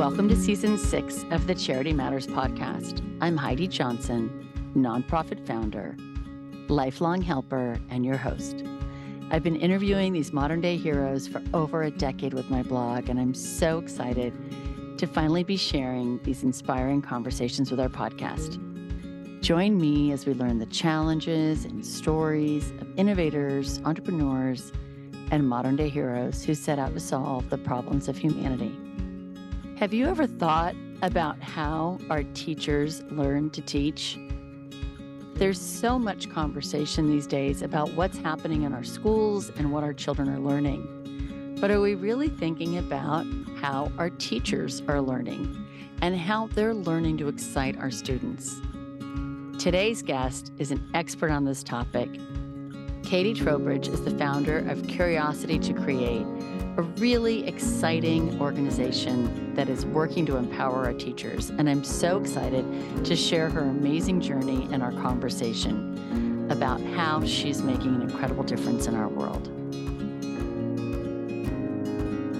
Welcome to season six of the Charity Matters podcast. I'm Heidi Johnson, nonprofit founder, lifelong helper, and your host. I've been interviewing these modern day heroes for over a decade with my blog, and I'm so excited to finally be sharing these inspiring conversations with our podcast. Join me as we learn the challenges and stories of innovators, entrepreneurs, and modern day heroes who set out to solve the problems of humanity. Have you ever thought about how our teachers learn to teach? There's so much conversation these days about what's happening in our schools and what our children are learning. But are we really thinking about how our teachers are learning and how they're learning to excite our students? Today's guest is an expert on this topic. Katie Trowbridge is the founder of Curiosity 2 Create, a really exciting organization that is working to empower our teachers. And I'm so excited to share her amazing journey and our conversation about how she's making an incredible difference in our world.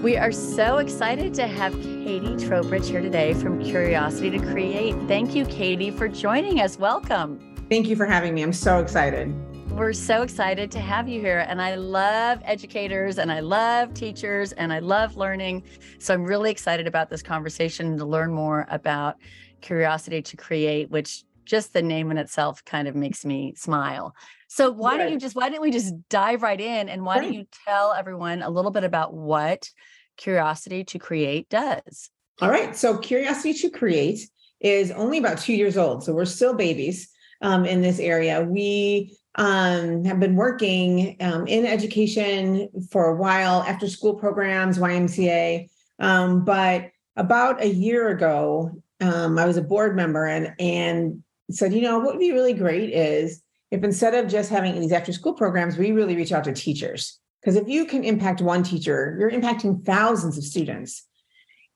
We are so excited to have Katie Trowbridge here today from Curiosity 2 Create. Thank you, Katie, for joining us. Welcome. Thank you for having me. I'm so excited. We're so excited to have you here. And I love educators and I love teachers and I love learning. So I'm really excited about this conversation to learn more about Curiosity 2 Create, which just the name in itself kind of makes me smile. So why don't you just why don't we just dive right in and why don't you tell everyone a little bit about what Curiosity 2 Create does? All right. So Curiosity 2 Create is only about two years old. So we're still babies um, in this area. We um, have been working um, in education for a while, after school programs, YMCA. Um, but about a year ago, um, I was a board member and, and said, you know, what would be really great is if instead of just having these after school programs, we really reach out to teachers. Because if you can impact one teacher, you're impacting thousands of students.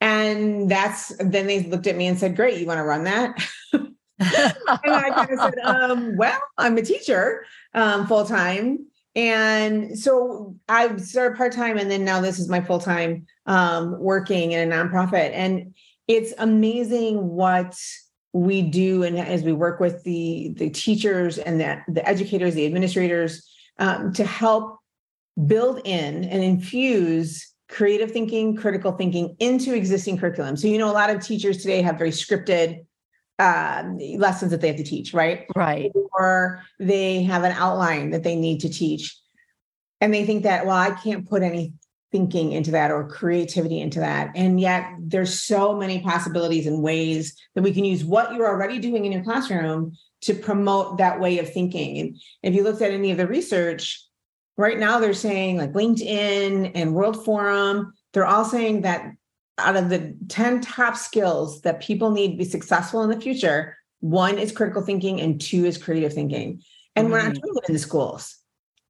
And that's then they looked at me and said, Great, you want to run that? and I kind of said, um, well, I'm a teacher um, full time. And so I started part time, and then now this is my full time um, working in a nonprofit. And it's amazing what we do, and as we work with the the teachers and the, the educators, the administrators, um, to help build in and infuse creative thinking, critical thinking into existing curriculum. So you know, a lot of teachers today have very scripted um, lessons that they have to teach, right? Right. Or they have an outline that they need to teach. And they think that, well, I can't put any thinking into that or creativity into that. And yet there's so many possibilities and ways that we can use what you're already doing in your classroom to promote that way of thinking. And if you looked at any of the research, right now they're saying like LinkedIn and World Forum, they're all saying that out of the 10 top skills that people need to be successful in the future, one is critical thinking and two is creative thinking. And mm-hmm. we're not doing it in the schools.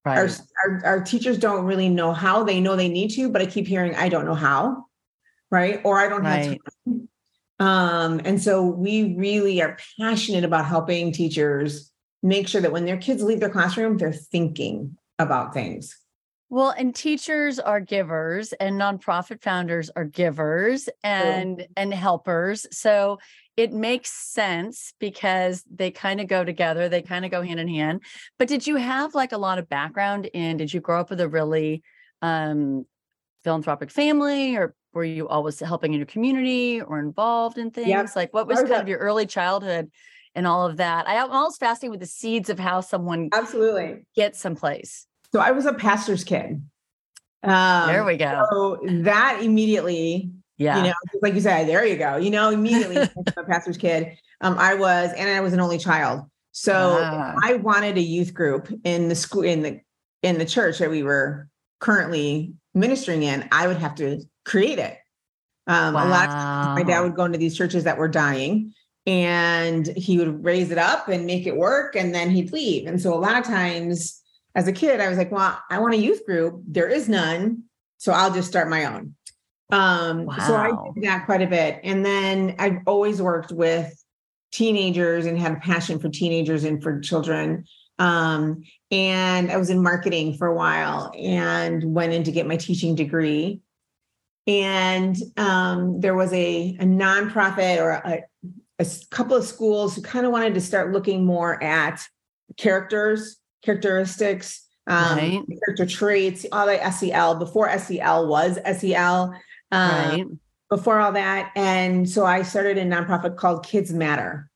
Right. Our, our, our, teachers don't really know how. They know they need to, but I keep hearing, I don't know how. Right. Or I don't right. have time. Um, and so we really are passionate about helping teachers make sure that when their kids leave their classroom, they're thinking about things. Well, and teachers are givers and nonprofit founders are givers and and helpers. So it makes sense because they kind of go together, they kind of go hand in hand. But did you have like a lot of background in did you grow up with a really um philanthropic family or were you always helping in your community or involved in things? Yep. Like what was kind of your early childhood and all of that? I, I'm always fascinated with the seeds of how someone absolutely gets someplace. So I was a pastor's kid. Um, there we go. So that immediately, yeah, you know, like you said, there you go. You know, immediately a pastor's kid. Um, I was, and I was an only child. So ah. I wanted a youth group in the school in the in the church that we were currently ministering in. I would have to create it. Um, wow. A lot of times my dad would go into these churches that were dying, and he would raise it up and make it work, and then he'd leave. And so a lot of times as a kid, I was like, well, I want a youth group. There is none. So I'll just start my own. Um, wow. So I did that quite a bit. And then I've always worked with teenagers and had a passion for teenagers and for children. Um, and I was in marketing for a while and went in to get my teaching degree. and um, there was a, a nonprofit or a, a couple of schools who kind of wanted to start looking more at characters, characteristics, um, right. character traits, all the SEL before SEL was SEL. Um, right. Before all that. And so I started a nonprofit called Kids Matter.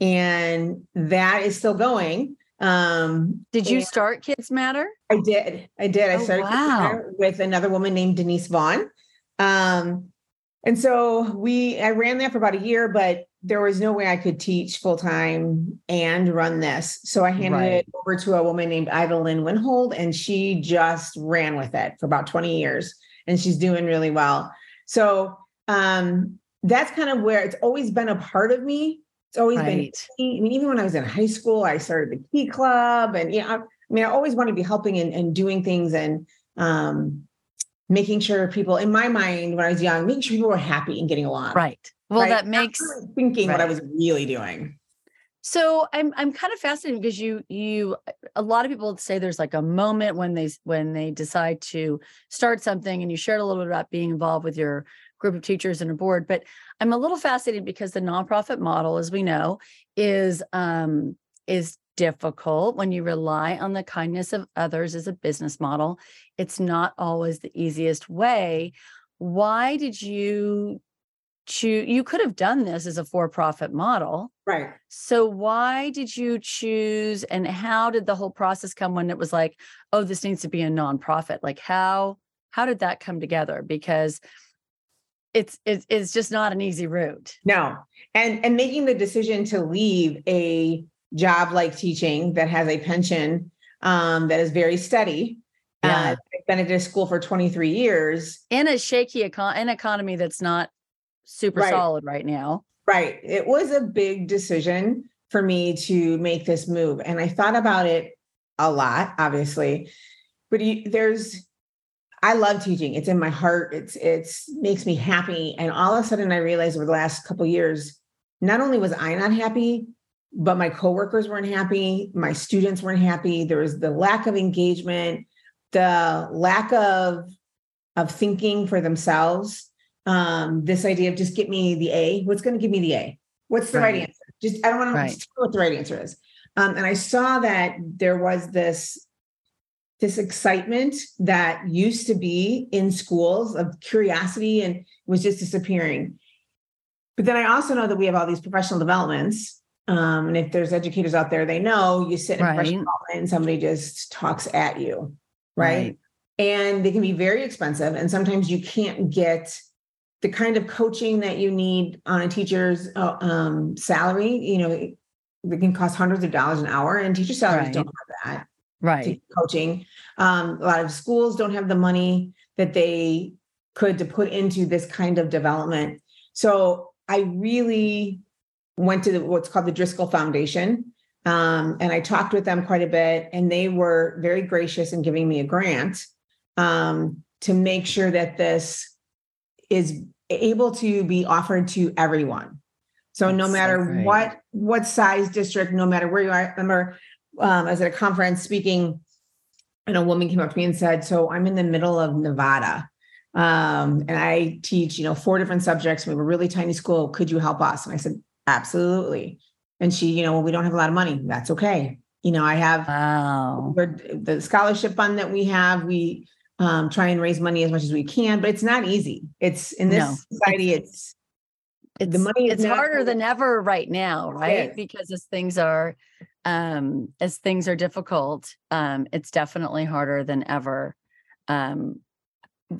And that is still going. Um, did you start Kids Matter? I did. I did. I oh, started wow. with another woman named Denise Vaughn. Um, and so we, I ran that for about a year, but there was no way I could teach full time and run this. So I handed right. it over to a woman named Ida Lynn Winhold, and she just ran with it for about 20 years, and she's doing really well. So um, that's kind of where it's always been a part of me. It's always right. been. I mean, even when I was in high school, I started the Key Club, and yeah, you know, I, I mean, I always want to be helping and, and doing things and um, making sure people, in my mind, when I was young, making sure people were happy and getting along. Right. Well, right? that makes really thinking right. what I was really doing. So I'm I'm kind of fascinated because you you a lot of people say there's like a moment when they when they decide to start something and you shared a little bit about being involved with your group of teachers and a board but I'm a little fascinated because the nonprofit model as we know is um is difficult when you rely on the kindness of others as a business model. It's not always the easiest way. Why did you choose? You could have done this as a for profit model. Right. So, why did you choose and how did the whole process come when it was like, oh, this needs to be a nonprofit? Like, how? How did that come together? Because it's it's, it's just not an easy route. No. And and making the decision to leave a job like teaching that has a pension um, that is very steady. Uh, yeah. Uh, I've been at this school for 23 years. In a shaky econ- an economy that's not super right. solid right now. Right. It was a big decision for me to make this move. And I thought about it a lot, obviously. But you, there's I love teaching. It's in my heart. It's it's makes me happy. And all of a sudden I realized over the last couple years, not only was I not happy, but my coworkers weren't happy my students weren't happy there was the lack of engagement the lack of of thinking for themselves. Um this idea of just get me the a what's going to give me the a? What's the right, right. answer? Just i don't want to right. know what the right answer is. Um and i saw that there was this this excitement that used to be in schools of curiosity and was just disappearing. But then i also know that we have all these professional developments um, and if there's educators out there, they know you sit in right. a and somebody just talks at you, right? right? And they can be very expensive, and sometimes you can't get the kind of coaching that you need on a teacher's uh, um, salary. You know, it, it, can cost hundreds of dollars an hour, and teacher salaries right. don't have that. Right. Coaching. Um, a lot of schools don't have the money that they could to put into this kind of development. So I really went to the, what's called the Driscoll Foundation. Um, and I talked with them quite a bit, and they were very gracious in giving me a grant um, to make sure that this is able to be offered to everyone. So That's no matter so what what size district, no matter where you are, I remember um, I was at a conference speaking, and a woman came up to me and said, "So I'm in the middle of Nevada, um, and I teach, you know, four different subjects. We have a really tiny school. Could you help us?" And I said, Absolutely. And she, you know, well, we don't have a lot of money. That's okay. You know, I have wow. the scholarship fund that we have. We um, try and raise money as much as we can, but it's not easy. It's in this no. society, it's, it's the money it's harder than ever right now, right? Because as things are um as things are difficult, um, it's definitely harder than ever. Um,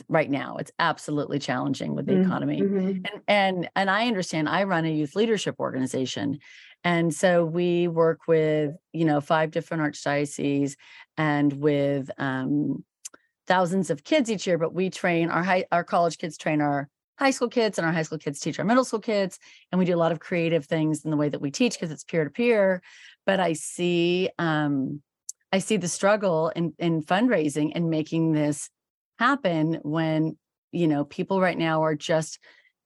right now it's absolutely challenging with the mm-hmm. economy and and and i understand i run a youth leadership organization and so we work with you know five different archdioceses and with um, thousands of kids each year but we train our high our college kids train our high school kids and our high school kids teach our middle school kids and we do a lot of creative things in the way that we teach because it's peer to peer but i see um i see the struggle in in fundraising and making this happen when you know people right now are just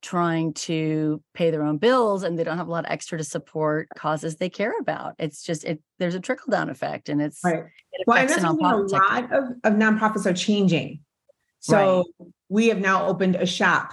trying to pay their own bills and they don't have a lot of extra to support causes they care about it's just it there's a trickle down effect and it's right it well and that's a lot of, of nonprofits are changing So right. we have now opened a shop.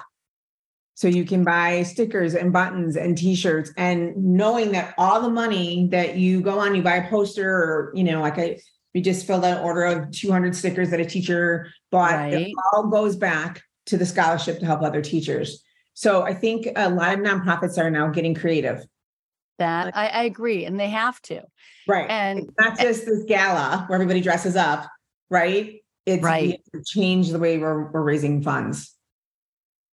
So you can buy stickers and buttons and t-shirts and knowing that all the money that you go on, you buy a poster or, you know, like I, we just filled out an order of 200 stickers that a teacher bought. Right. It all goes back to the scholarship to help other teachers. So I think a lot of nonprofits are now getting creative. That I, I agree, and they have to. Right. And it's not just this gala where everybody dresses up, right? It's right. change the way we're, we're raising funds.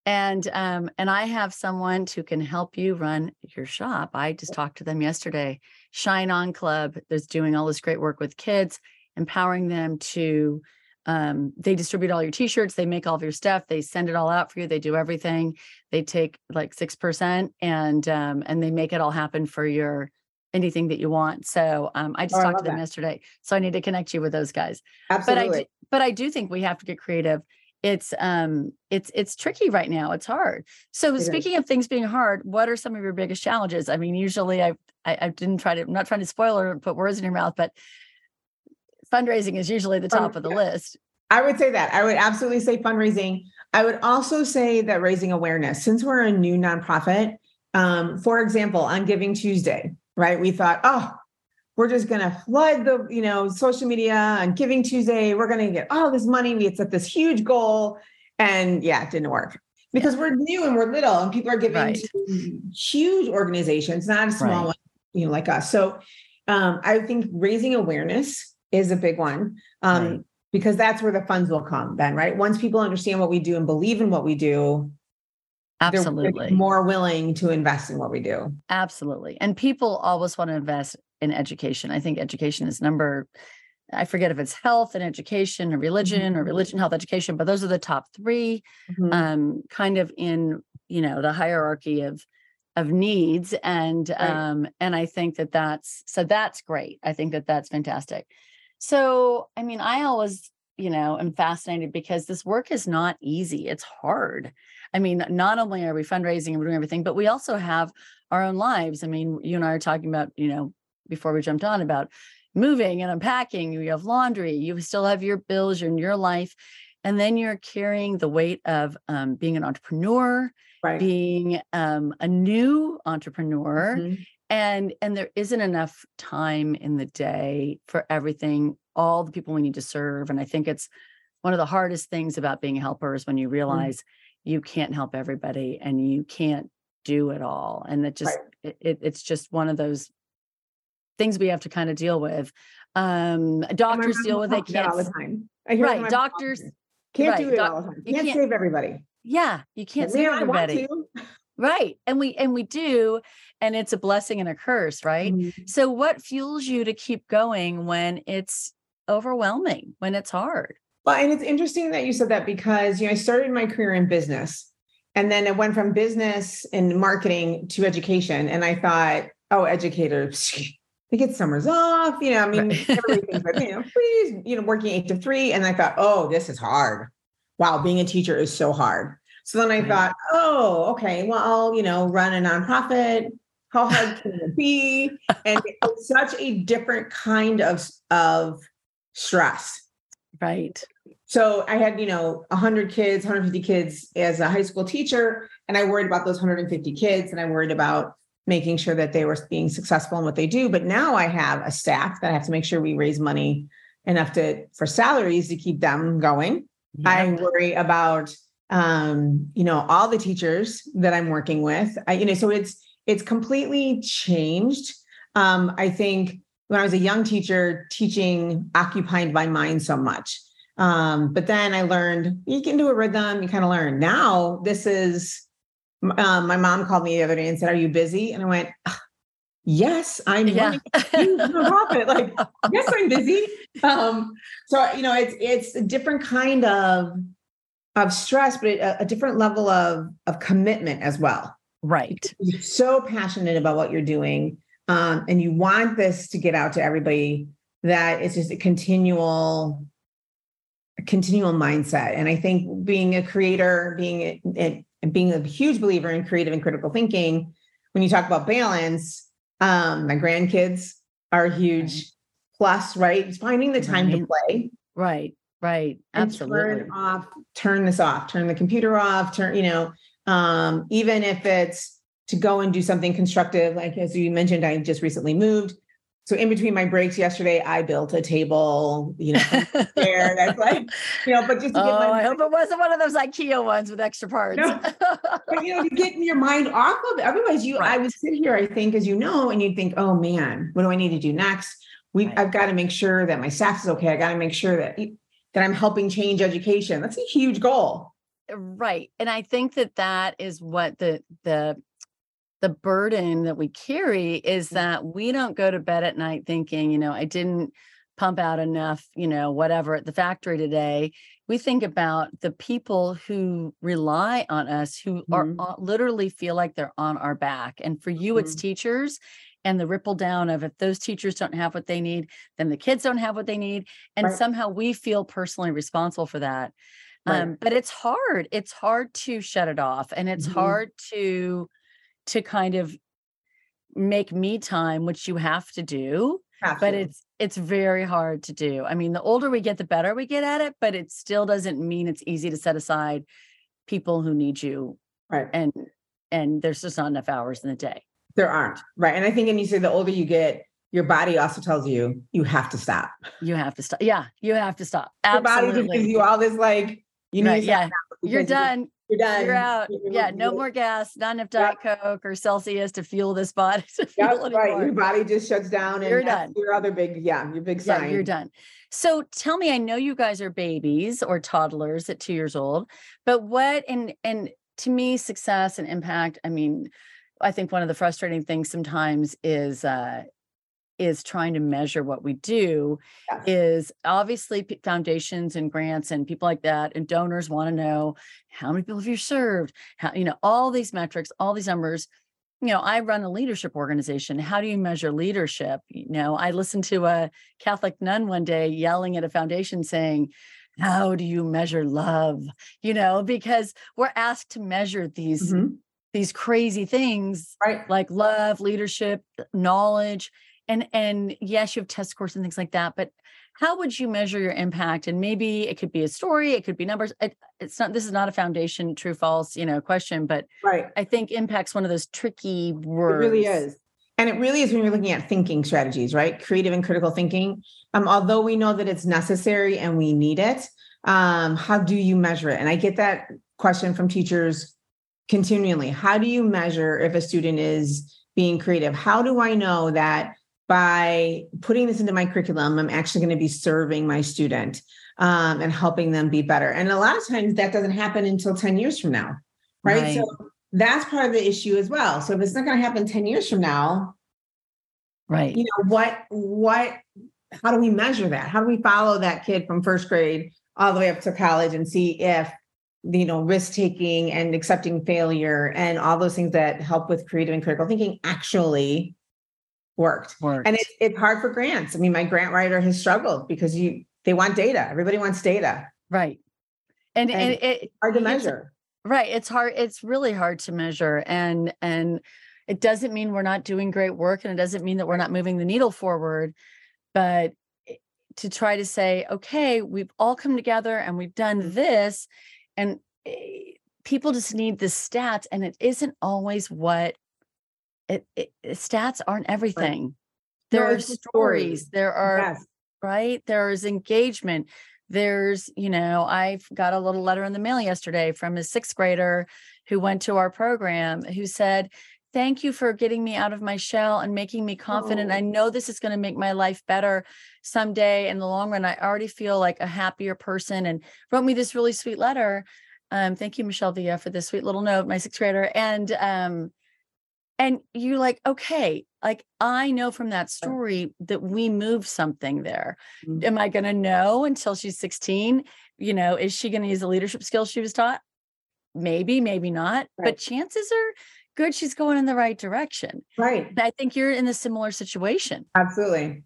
And um, and I have someone who can help you run your shop. I just talked to them yesterday. Shine On Club that's doing all this great work with kids, empowering them to um, they distribute all your t-shirts they make all of your stuff they send it all out for you they do everything they take like six percent and um, and they make it all happen for your anything that you want so um, i just oh, talked I to them that. yesterday so i need to connect you with those guys Absolutely. but i do, but i do think we have to get creative it's um it's it's tricky right now it's hard so it speaking is. of things being hard what are some of your biggest challenges i mean usually I, I i didn't try to i'm not trying to spoil or put words in your mouth but fundraising is usually the top of the list. I would say that. I would absolutely say fundraising. I would also say that raising awareness, since we're a new nonprofit, um, for example, on Giving Tuesday, right? We thought, oh, we're just going to flood the, you know, social media on Giving Tuesday. We're going to get all this money. We had set this huge goal, and yeah, it didn't work because yeah. we're new and we're little, and people are giving right. to huge organizations, not a small right. one, you know, like us. So um, I think raising awareness is a big one um, right. because that's where the funds will come then, right? Once people understand what we do and believe in what we do, absolutely more willing to invest in what we do. Absolutely. And people always want to invest in education. I think education is number I forget if it's health and education or religion mm-hmm. or religion, health, education, but those are the top 3 mm-hmm. um, kind of in, you know, the hierarchy of of needs and right. um and i think that that's so that's great i think that that's fantastic so, I mean, I always, you know, am fascinated because this work is not easy. It's hard. I mean, not only are we fundraising and we're doing everything, but we also have our own lives. I mean, you and I are talking about, you know, before we jumped on about moving and unpacking. You have laundry, you still have your bills, you're in your life. And then you're carrying the weight of um, being an entrepreneur, right. being um, a new entrepreneur, mm-hmm and and there isn't enough time in the day for everything all the people we need to serve and i think it's one of the hardest things about being a helper is when you mm. realize mm-hmm. you can't help everybody and you can't do it all and that just right. it, it's just one of those things we have to kind of deal with um doctors deal with it can't all the time. Right doctors can't right, do it doc- all the time. can't, can't, save everybody. Yeah you can't save everybody. right and we and we do and it's a blessing and a curse right? Mm-hmm. so what fuels you to keep going when it's overwhelming when it's hard? Well and it's interesting that you said that because you know i started my career in business and then it went from business and marketing to education and i thought oh educators they get summers off you know i mean right. everything's like you know please you know working eight to three and i thought oh this is hard wow being a teacher is so hard so then I right. thought, oh, okay, well, I'll, you know, run a nonprofit. How hard can it be? And it's such a different kind of, of stress. Right. So I had, you know, 100 kids, 150 kids as a high school teacher, and I worried about those 150 kids, and I worried about making sure that they were being successful in what they do. But now I have a staff that I have to make sure we raise money enough to for salaries to keep them going. I worry about um, you know, all the teachers that I'm working with. I, you know, so it's it's completely changed. Um, I think when I was a young teacher, teaching occupied my mind so much. Um, but then I learned you can do a rhythm, you kind of learn. Now this is um, my mom called me the other day and said, Are you busy? And I went, Yes, I'm yeah. nonprofit. like, yes, I'm busy. Um, so you know, it's it's a different kind of of stress, but a, a different level of of commitment as well. Right. You're so passionate about what you're doing, um, and you want this to get out to everybody. That it's just a continual, a continual mindset. And I think being a creator, being a, a, being a huge believer in creative and critical thinking, when you talk about balance, um, my grandkids are a huge right. plus, right? It's finding the time right. to play. Right Right. Absolutely. turn off, turn this off, turn the computer off, turn, you know, um, even if it's to go and do something constructive, like as you mentioned, I just recently moved. So in between my breaks yesterday, I built a table, you know, there that's like, you know, but just to oh, get my oh, I hope it wasn't one of those IKEA ones with extra parts. No. but you know, to get your mind off of it. Otherwise, you I would sit here, I think, as you know, and you'd think, oh man, what do I need to do next? We Right. I've got to make sure that my staff is okay. I got to make sure that that I'm helping change education. That's a huge goal. right and i think that that is what the the the burden that we carry is that we don't go to bed at night thinking you know i didn't pump out enough you know whatever at the factory today we think about the people who rely on us who are Mhm. on- literally feel like they're on our back and for you it's teachers and the ripple down of if those teachers don't have what they need then the kids don't have what they need and Right. somehow we feel personally responsible for that Right. um, but it's hard it's hard to shut it off and it's Mhm. hard to to kind of make me time which you have to do Have but to. it's it's very hard to do i mean the older we get the better we get at it but it still doesn't mean it's easy to set aside people who need you right. and and there's just not enough hours in the day There aren't. Right. And I think, and you say the older you get, your body also tells you you have to stop. you have to stop yeah you have to stop Absolutely. Your body just gives you all this like you know, Right, yeah you're done You're done. you're out You're- yeah no more gas not enough Yep. diet coke or celsius to fuel this body Yep, right. Your body just shuts down and You're done. your other big, yeah, your big yeah, sign. you're done. So tell me, I know you guys are babies or toddlers at two years old, but what and and to me, success and impact. I mean, I think one of the frustrating things sometimes is uh is trying to measure what we do Yes. is obviously foundations and grants and people like that and donors want to know how many people have you served how you know all these metrics all these numbers you know i run a leadership organization how do you measure leadership you know i listened to a catholic nun one day yelling at a foundation saying how do you measure love you know because we're asked to measure these Mhm. these crazy things Right. like love leadership knowledge and and yes you have test scores and things like that but how would you measure your impact and maybe it could be a story it could be numbers it, it's not this is not a foundation true false you know question but Right. i think impact's one of those tricky It words really is. And it really is when you're looking at thinking strategies, right? Creative and critical thinking. Um, although we know that it's necessary and we need it, um, how do you measure it? And I get that question from teachers continually. How do you measure if a student is being creative? How do I know that by putting this into my curriculum, I'm actually going to be serving my student um, and helping them be better? And a lot of times that doesn't happen until 10 years from now, right? Right. So that's part of the issue as well. So if it's not going to happen 10 years from now, right you know, what, what, how do we measure that? How do we follow that kid from first grade all the way up to college and see if, you know, risk taking and accepting failure and all those things that help with creative and critical thinking actually worked? worked. And it's, it's hard for grants. I mean, my grant writer has struggled because you, they want data. Everybody wants data. right and, And and it Hard to it's- measure. right it's hard it's really hard to measure and and it doesn't mean we're not doing great work and it doesn't mean that we're not moving the needle forward but to try to say okay we've all come together and we've done this and eh, people just need the stats and it isn't always what it, it stats aren't everything there No, are the stories there are Yes. right? There's engagement. There's, you know, I've got a little letter in the mail yesterday from a sixth grader who went to our program who said, Thank you for getting me out of my shell and making me confident. Oh. I know this is going to make my life better someday in the long run. I already feel like a happier person and wrote me this really sweet letter. Um, thank you, Michelle Villa, for this sweet little note, my sixth grader. And um, and you're like, okay, like I know from that story that we moved something there. Mhm. Am I going to know until she's 16? You know, is she going to use the leadership skills she was taught? Maybe, maybe not. Right. But chances are good she's going in the right direction. Right. And I think you're in a similar situation. Absolutely.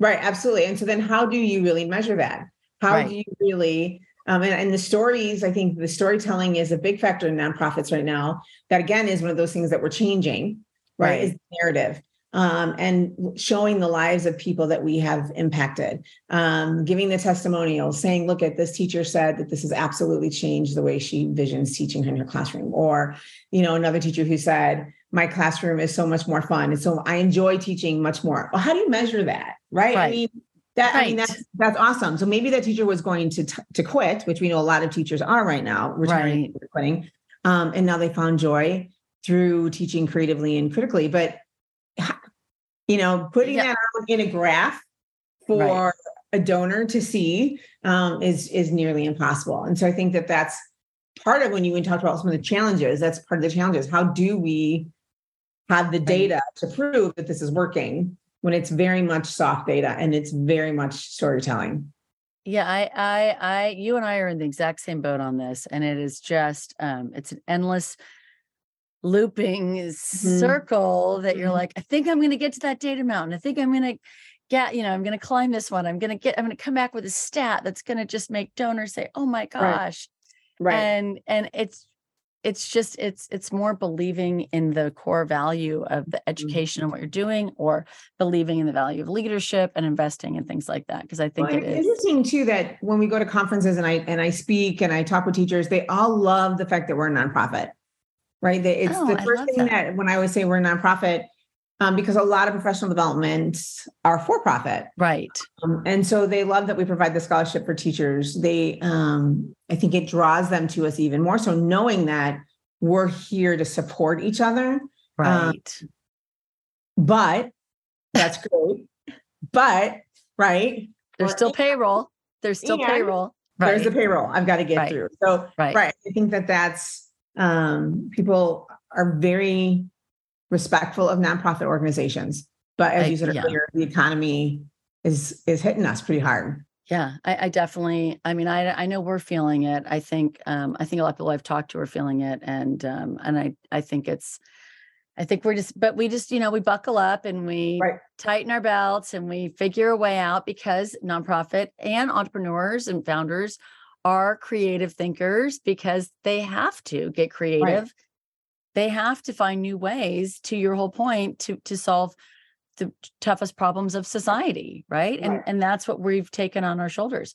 Right. Absolutely. And so then how do you really measure that? How Right. do you really, um, and, and the stories, I think the storytelling is a big factor in nonprofits right now. That again is one of those things that we're changing, right? Right. Is narrative. um, and showing the lives of people that we have impacted, um, giving the testimonials, saying, look at this teacher said that this has absolutely changed the way she visions teaching in her classroom. Or, you know, another teacher who said, my classroom is so much more fun. And so I enjoy teaching much more. Well, how do you measure that? Right. right. I mean, that, right. I mean, that's, that's awesome. So maybe that teacher was going to, t- to quit, which we know a lot of teachers are right now, returning right. quitting. Um, and now they found joy through teaching creatively and critically. But you know, putting yeah. that in a graph for right. a donor to see um, is is nearly impossible. And so I think that that's part of when you talked about some of the challenges. That's part of the challenges. How do we have the data to prove that this is working when it's very much soft data and it's very much storytelling? Yeah, I, I, I, you and I are in the exact same boat on this, and it is just, um, it's an endless looping mm-hmm. circle that you're mm-hmm. like, I think I'm going to get to that data mountain. I think I'm going to get, you know, I'm going to climb this one. I'm going to get, I'm going to come back with a stat that's going to just make donors say, oh my gosh. Right. right. And, and it's, it's just it's it's more believing in the core value of the mm-hmm. education and what you're doing or believing in the value of leadership and investing and things like that because i think well, it is interesting too that when we go to conferences and i and i speak and i talk with teachers they all love the fact that we're a nonprofit right? That it's oh, the first thing that. that. when I always say we're a nonprofit, um, because a lot of professional developments are for profit, right? Um, and so they love that we provide the scholarship for teachers. They, um, I think, it draws them to us even more. So knowing that we're here to support each other, um, right? but that's great. but right, there's still payroll. There's still payroll. Right. There's the payroll I've got to get right. through. So right. right, I think that that's um, people are very respectful of nonprofit organizations, but as I, you said yeah. earlier, the economy is is hitting us pretty hard. Yeah, I, I, definitely. I mean, I I know we're feeling it. I think um, I think a lot of people I've talked to are feeling it, and um, and I I think it's. I think we're just, but we just, you know, we buckle up and we right. tighten our belts and we figure a way out because nonprofit and entrepreneurs and founders are creative thinkers because they have to get creative. Right. They have to find new ways to your whole point to to solve the toughest problems of society, right? right? And and that's what we've taken on our shoulders.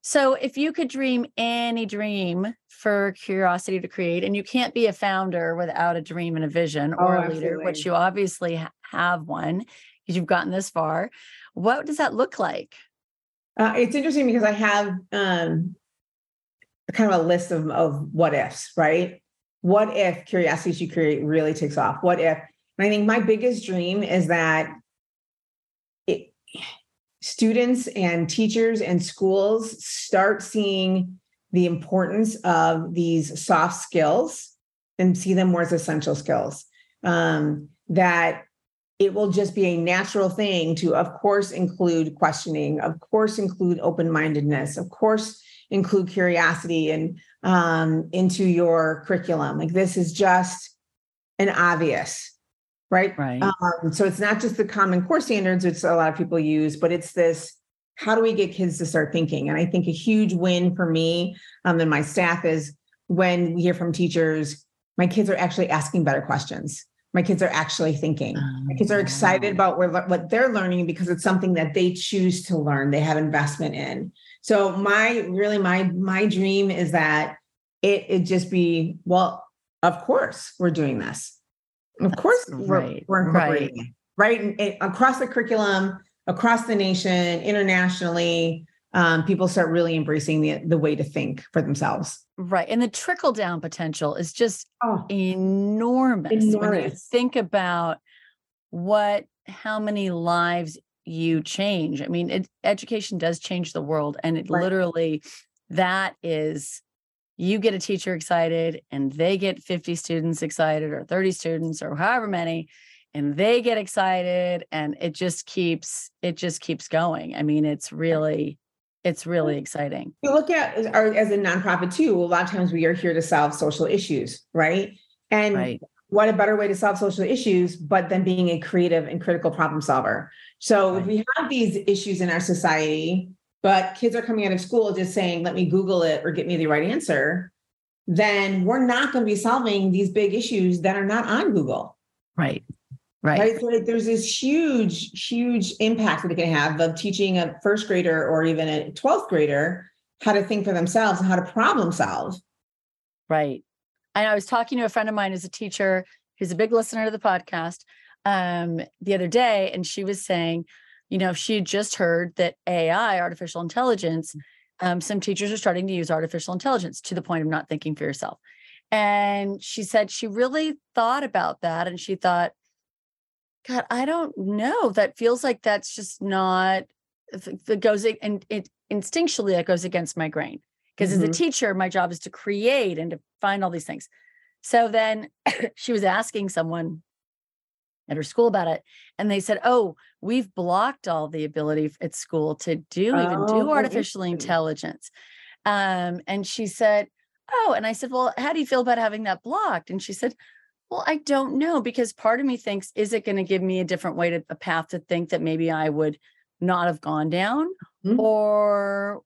So if you could dream any dream for Curiosity 2 Create and you can't be a founder without a dream and a vision or oh, a leader, absolutely. which you obviously have one because you've gotten this far, what does that look like? Uh, it's interesting because I have um, kind of a list of, of what ifs, right? What if Curiosity 2 Create really takes off? What if? And I think my biggest dream is that it, students and teachers and schools start seeing the importance of these soft skills and see them more as essential skills. Um, that it will just be a natural thing to, of course, include questioning, of course, include open mindedness, of course, include curiosity and um, into your curriculum. Like this is just an obvious, right? Right. Um, so it's not just the common core standards, which a lot of people use, but it's this how do we get kids to start thinking? And I think a huge win for me um, and my staff is when we hear from teachers, my kids are actually asking better questions. My kids are actually thinking. My kids are excited oh. about what they're learning because it's something that they choose to learn. They have investment in. So my really my my dream is that it it just be well, of course we're doing this. Of That's course right. we're, we're incorporating right. it, right? And, across the curriculum, across the nation, internationally, um, people start really embracing the the way to think for themselves. Right, and the trickle down potential is just oh, enormous. enormous. When you think about what how many lives you change. I mean, it, education does change the world, and it right. literally that is you get a teacher excited and they get 50 students excited or 30 students or however many and they get excited and it just keeps it just keeps going i mean it's really it's really exciting you look at uh, our, as a nonprofit too a lot of times we are here to solve social issues right and right. What a better way to solve social issues but than being a creative and critical problem solver so right. if we have these issues in our society, but kids are coming out of school just saying, let me Google it or get me the right answer, then we're not going to be solving these big issues that are not on Google. Right. Right. right? So there's this huge, huge impact that it can have of teaching a first grader or even a 12th grader how to think for themselves and how to problem solve. Right. And I was talking to a friend of mine who's a teacher who's a big listener to the podcast um, the other day, and she was saying, you know, she had just heard that AI, artificial intelligence, um, some teachers are starting to use artificial intelligence to the point of not thinking for yourself. And she said she really thought about that and she thought, God, I don't know. That feels like that's just not it goes and it instinctually that goes against my grain. Because mm-hmm. as a mm-hmm. teacher, my job is to create and to find all these things. So then she was asking someone at her school about it, and they said, "Oh, we've blocked all the ability at school to do oh, even do artificial intelligence." Um, and she said, "Oh," and I said, "Well, how do you feel about having that blocked?" And she said, well, I don't know because part of me thinks, is it going to give me a different way to a path to think that maybe I would not have gone down, mm-hmm. or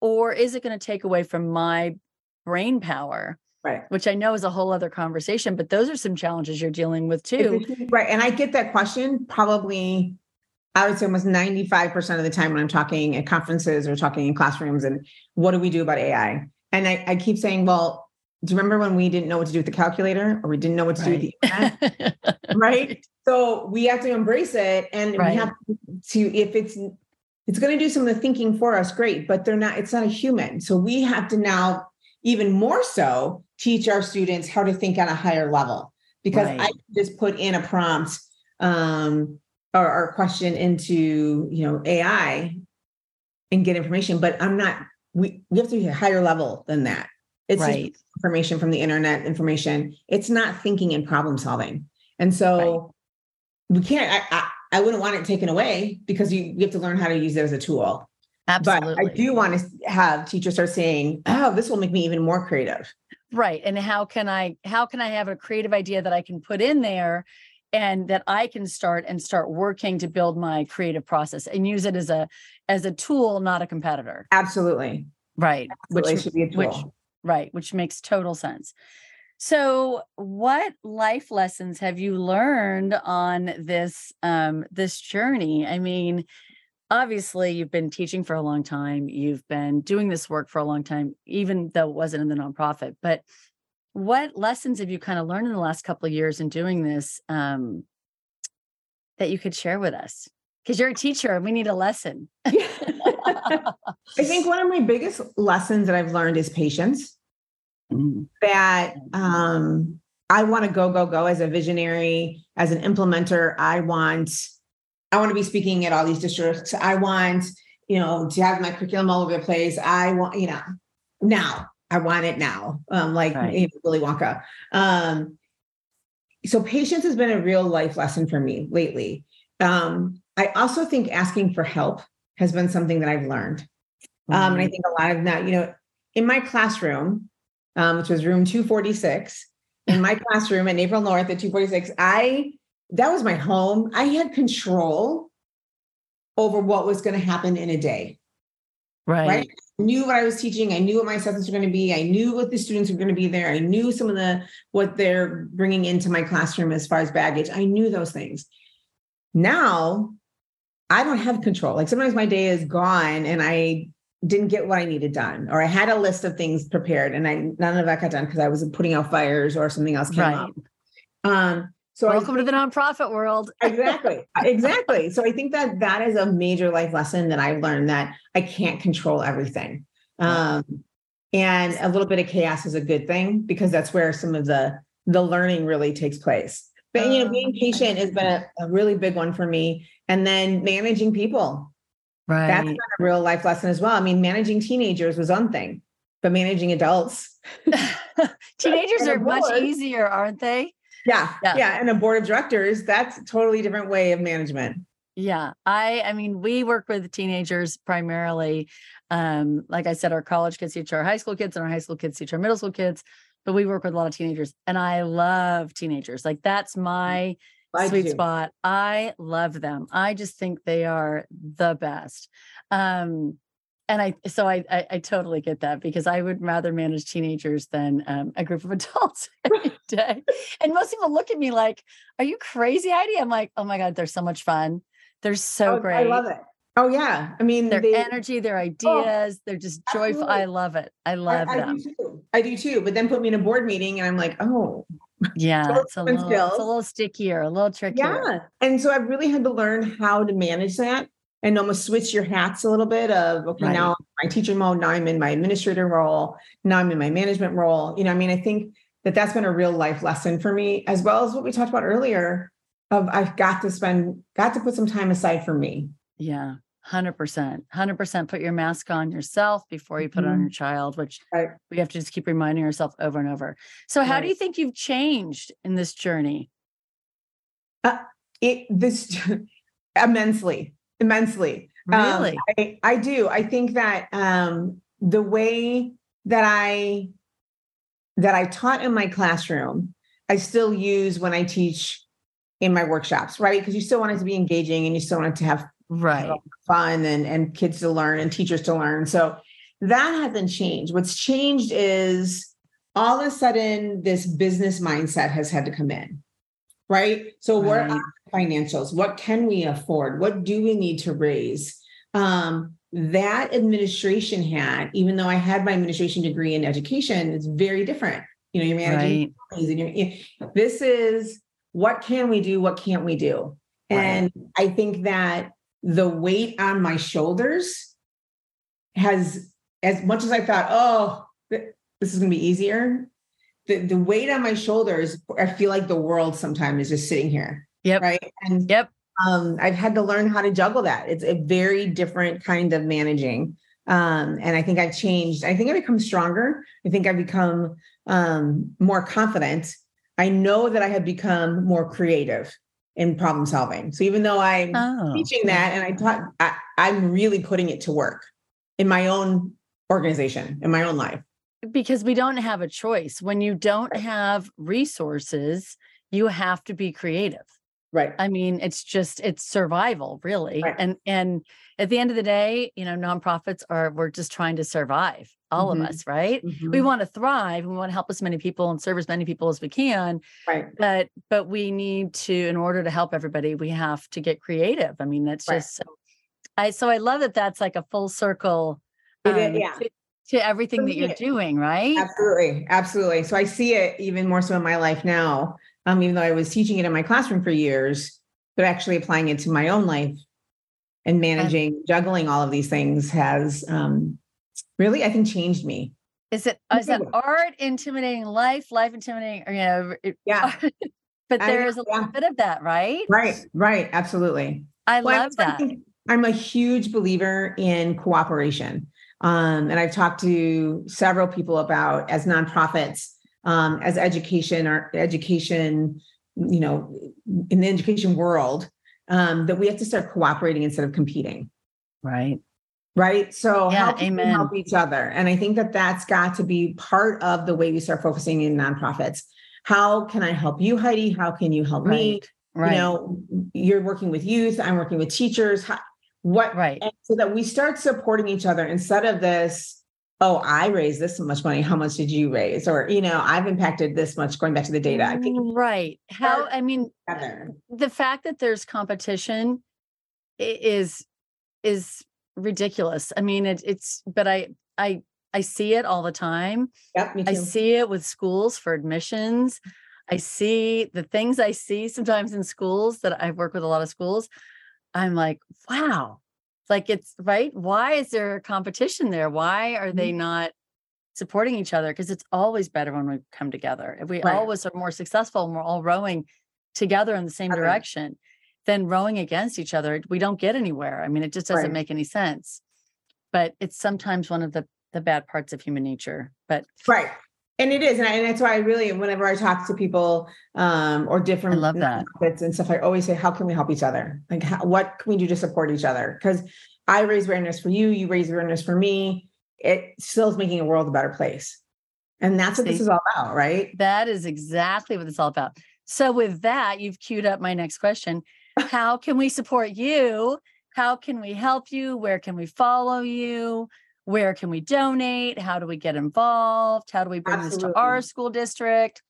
or is it going to take away from my brain power? Right. Which I know is a whole other conversation, but those are some challenges you're dealing with too. Right. And I get that question probably I would say almost 95% of the time when I'm talking at conferences or talking in classrooms and what do we do about AI? And I, I keep saying, well, do you remember when we didn't know what to do with the calculator or we didn't know what to right. do with the internet? right. So we have to embrace it and right. we have to, if it's, it's going to do some of the thinking for us, great, but they're not, it's not a human. So we have to now even more so teach our students how to think on a higher level because right. I just put in a prompt um, or, or question into, you know, AI and get information, but I'm not, we, we have to be a higher level than that. It's right. information from the internet, information. It's not thinking and problem solving. And so right. we can't, I, I, I, wouldn't want it taken away because you, you have to learn how to use it as a tool. Absolutely. But I do want to have teachers start saying, oh, this will make me even more creative. Right. And how can I, how can I have a creative idea that I can put in there and that I can start and start working to build my creative process and use it as a as a tool, not a competitor. Absolutely. Right. Absolutely. Which should be a tool. Which, right which makes total sense so what life lessons have you learned on this um this journey? I mean obviously you've been teaching for a long time you've been doing this work for a long time even though it wasn't in the nonprofit but what lessons have you kind of learned in the last couple of years in doing this um that you could share with us? Because you're a teacher and we need a lesson. I think one of my biggest lessons that I've learned is patience. Mm. That um, I want to go, go, go as a visionary, as an implementer. I want, I want to be speaking at all these districts. I want, you know, to have my curriculum all over the place. I want, you know, now. I want it now. Um, like right. you know, Willy Wonka. Um, so patience has been a real life lesson for me lately. Um, I also think asking for help has been something that I've learned. Mm-hmm. Um, and I mm-hmm. think a lot of that, you know, in my classroom, um, which was room 246, in my classroom at Naperville North at 246, I that was my home. I had control over what was going to happen in a day. Right. right. I knew what I was teaching. I knew what my assessments were going to be. I knew what the students were going to be there. I knew some of the what they're bringing into my classroom as far as baggage. I knew those things. Now I don't have control. Like sometimes my day is gone and I didn't get what I needed done, or I had a list of things prepared and I none of that got done because I was putting out fires or something else came right. up. Um, so welcome think, to the nonprofit world. exactly, exactly. So I think that that is a major life lesson that I've learned that I can't control everything, um, and a little bit of chaos is a good thing because that's where some of the the learning really takes place. But you know, being oh, patient has been a, a really big one for me and then managing people. Right. That's a real life lesson as well. I mean, managing teenagers was one thing, but managing adults. teenagers are much easier, aren't they? Yeah, yeah. Yeah. And a board of directors, that's a totally different way of management. Yeah. I I mean, we work with teenagers primarily. Um, like I said, our college kids teach our high school kids and our high school kids teach our middle school kids, but we work with a lot of teenagers and I love teenagers. Like that's mm. my I sweet do. spot. I love them. I just think they are the best. Um, and I so I, I, I totally get that because I would rather manage teenagers than um, a group of adults every day. And most people look at me like, "Are you crazy, Heidi?" I'm like, "Oh my god, they're so much fun. They're so oh, great. I love it. Oh yeah, I mean their they, energy, their oh, ideas, oh, they're just joyful. Absolutely. I love it. I love I, them. I do, too. I do too. But then put me in a board meeting, and I'm like, oh, yeah, it's a little, it's a little stickier, a little trickier. Yeah, and so I've really had to learn how to manage that and almost switch your hats a little bit of okay right. now I'm in my teacher mode now i'm in my administrator role now i'm in my management role you know i mean i think that that's been a real life lesson for me as well as what we talked about earlier of i've got to spend got to put some time aside for me yeah 100% 100% put your mask on yourself before you put mm-hmm. it on your child which right. we have to just keep reminding ourselves over and over so how right. do you think you've changed in this journey uh, it this immensely immensely. Um, really? Um, I, I do. I think that um, the way that I that I taught in my classroom, I still use when I teach in my workshops, right? Because you still want it to be engaging and you still want it to have right fun and and kids to learn and teachers to learn. So that hasn't changed. What's changed is all of a sudden this business mindset has had to come in right? So right. what financials? What can we afford? What do we need to raise? Um, that administration hat, even though I had my administration degree in education, it's very different. You know, you're managing right. and you're, you this is what can we do? What can't we do? Right. And I think that the weight on my shoulders has, as much as I thought, oh, this is going to be easier, the, the weight on my shoulders, I feel like the world sometimes is just sitting here. Yep. Right. And yep. Um, I've had to learn how to juggle that. It's a very different kind of managing. Um, and I think I've changed. I think I've become stronger. I think I've become um, more confident. I know that I have become more creative in problem solving. So even though I'm oh. teaching that and I taught, I, I'm really putting it to work in my own organization, in my own life because we don't have a choice. When you don't have resources, you have to be creative. Right. I mean, it's just it's survival, really. Right. And and at the end of the day, you know, nonprofits are we're just trying to survive, all mm-hmm. of us, right? Mm-hmm. We want to thrive, we want to help as many people and serve as many people as we can. Right. But but we need to, in order to help everybody, we have to get creative. I mean, that's right. just so I so I love that that's like a full circle um, yeah to everything that you're doing, right? Absolutely. Absolutely. So I see it even more so in my life now. Um, even though I was teaching it in my classroom for years, but actually applying it to my own life and managing, juggling all of these things has um, really, I think, changed me. Is it is that art intimidating life, life intimidating, or you know, it, yeah. but there is a little bit of that, right? Right, right, absolutely. I well, love that. I'm a huge believer in cooperation. Um, and I've talked to several people about as nonprofits, um, as education or education, you know, in the education world, um, that we have to start cooperating instead of competing. Right. Right. So yeah, how can amen. we help each other? And I think that that's got to be part of the way we start focusing in nonprofits. How can I help you, Heidi? How can you help right. me? Right. You know, you're working with youth. I'm working with teachers. How, what right so that we start supporting each other instead of this oh i raised this much money. How much did you raise? Or you know i've impacted this much going back to the data. I think mm, right. How i mean together. the fact that there's competition is is ridiculous. I mean it, it's but i i i see it all the time. Yep, i see it with schools for admissions. I see the things i see sometimes in schools that i work with a lot of schools. I'm like, wow, like it's right. Why is there a competition there? Why are they mm-hmm. not supporting each other? Because it's always better when we come together. If we right. always are more successful and we're all rowing together in the same okay. direction than rowing against each other, we don't get anywhere. I mean, it just doesn't right. make any sense. But it's sometimes one of the the bad parts of human nature. But right and it is and, I, and, that's why i really whenever i talk to people um, or different I love that. and stuff i always say how can we help each other? Like how, what can we do to support each other? Because i raise awareness for you you raise awareness for me. It still is making a world a better place. And that's what See, this is all about right? That is exactly what it's all about. So with that you've queued up my next question. How can we support you? How can we help you? Where can we follow you? Where can we donate? How do we get involved? How do we bring Absolutely. this to our school district?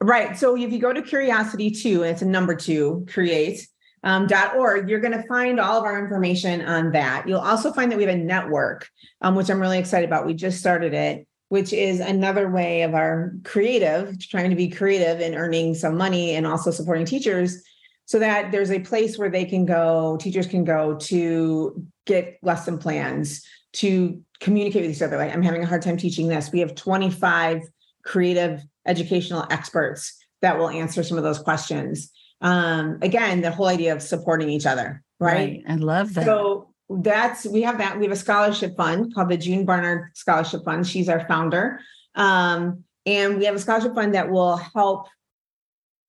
Right. So if you go to Curiosity 2, it's a number two, create, um, .org, you're going to find all of our information on that. You'll also find that we have a network, um, which I'm really excited about. We just started it, which is another way of our creative, trying to be creative and earning some money and also supporting teachers so that there's a place where they can go, teachers can go to get lesson plans, to communicate with each other. Like, I'm having a hard time teaching this. We have 25 creative educational experts that will answer some of those questions um, again, the whole idea of supporting each other, right? right? I love that. So that's we have that. We have a scholarship fund called the June Barnard Scholarship Fund. She's our founder. Um, and we have a scholarship fund that will help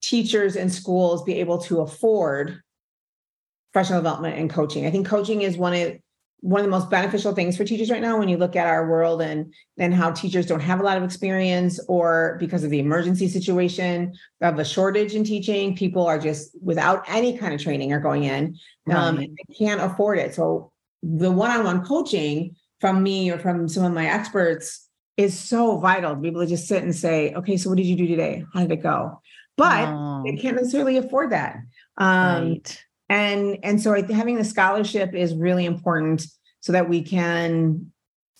teachers and schools be able to afford professional development and coaching. I think coaching is one of one of the most beneficial things for teachers right now when you look at our world and and how teachers don't have a lot of experience or because of the emergency situation of a shortage in teaching people are just without any kind of training are going in um, right. they can't afford it. So the one-on-one coaching from me or from some of my experts is so vital to be able to just sit and say okay so what did you do today? How did it go? But oh. they can't necessarily afford that. Um, right and and so having the scholarship is really important so that we can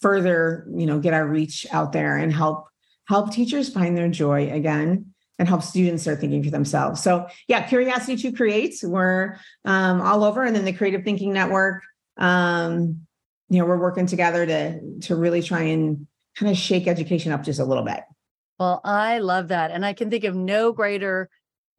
further you know get our reach out there and help help teachers find their joy again and help students start thinking for themselves. So yeah Curiosity 2 Create we're um, all over. And then the creative thinking network um, you know we're working together to to really try and kind of shake education up just a little bit. Well i love that. And i can think of no greater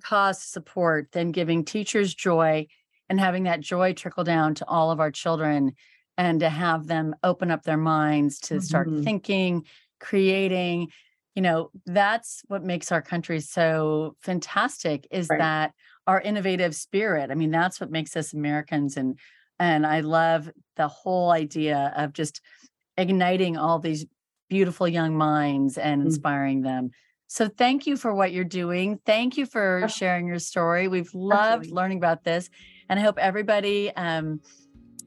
cause support than giving teachers joy and having that joy trickle down to all of our children and to have them open up their minds to mm-hmm. start thinking, creating. You know, that's what makes our country so fantastic is right. that our innovative spirit. I mean, that's what makes us Americans and and I love the whole idea of just igniting all these beautiful young minds and mm. inspiring mm-hmm. them. So thank you for what you're doing. Thank you for sharing your story. We've loved Absolutely. learning about this. And I hope everybody um,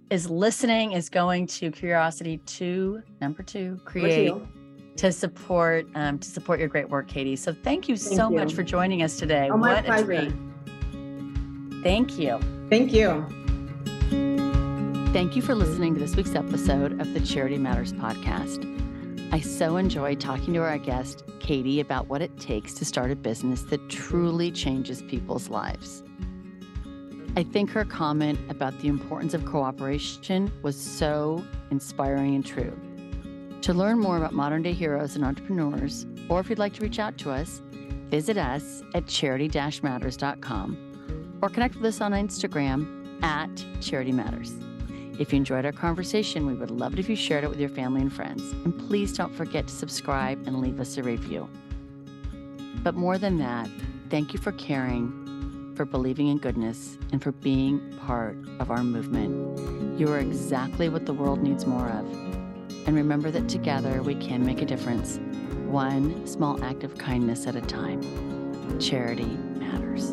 is listening, is going to Curiosity Two, number two, create to support um, to support your great work, Katie. So thank you thank so you. much for joining us today. Oh, what a treat! Thank you. Thank you. Thank you for listening to this week's episode of the Charity Matters podcast. I so enjoyed talking to our guest, Katie, about what it takes to start a business that truly changes people's lives. I think her comment about the importance of cooperation was so inspiring and true. To learn more about modern day heroes and entrepreneurs, or if you'd like to reach out to us, visit us at charity matters.com or connect with us on Instagram at Charity Matters. If you enjoyed our conversation, we would love it if you shared it with your family and friends. And please don't forget to subscribe and leave us a review. But more than that, thank you for caring for believing in goodness, and for being part of our movement. You are exactly what the world needs more of. And remember that together we can make a difference, one small act of kindness at a time. Charity matters.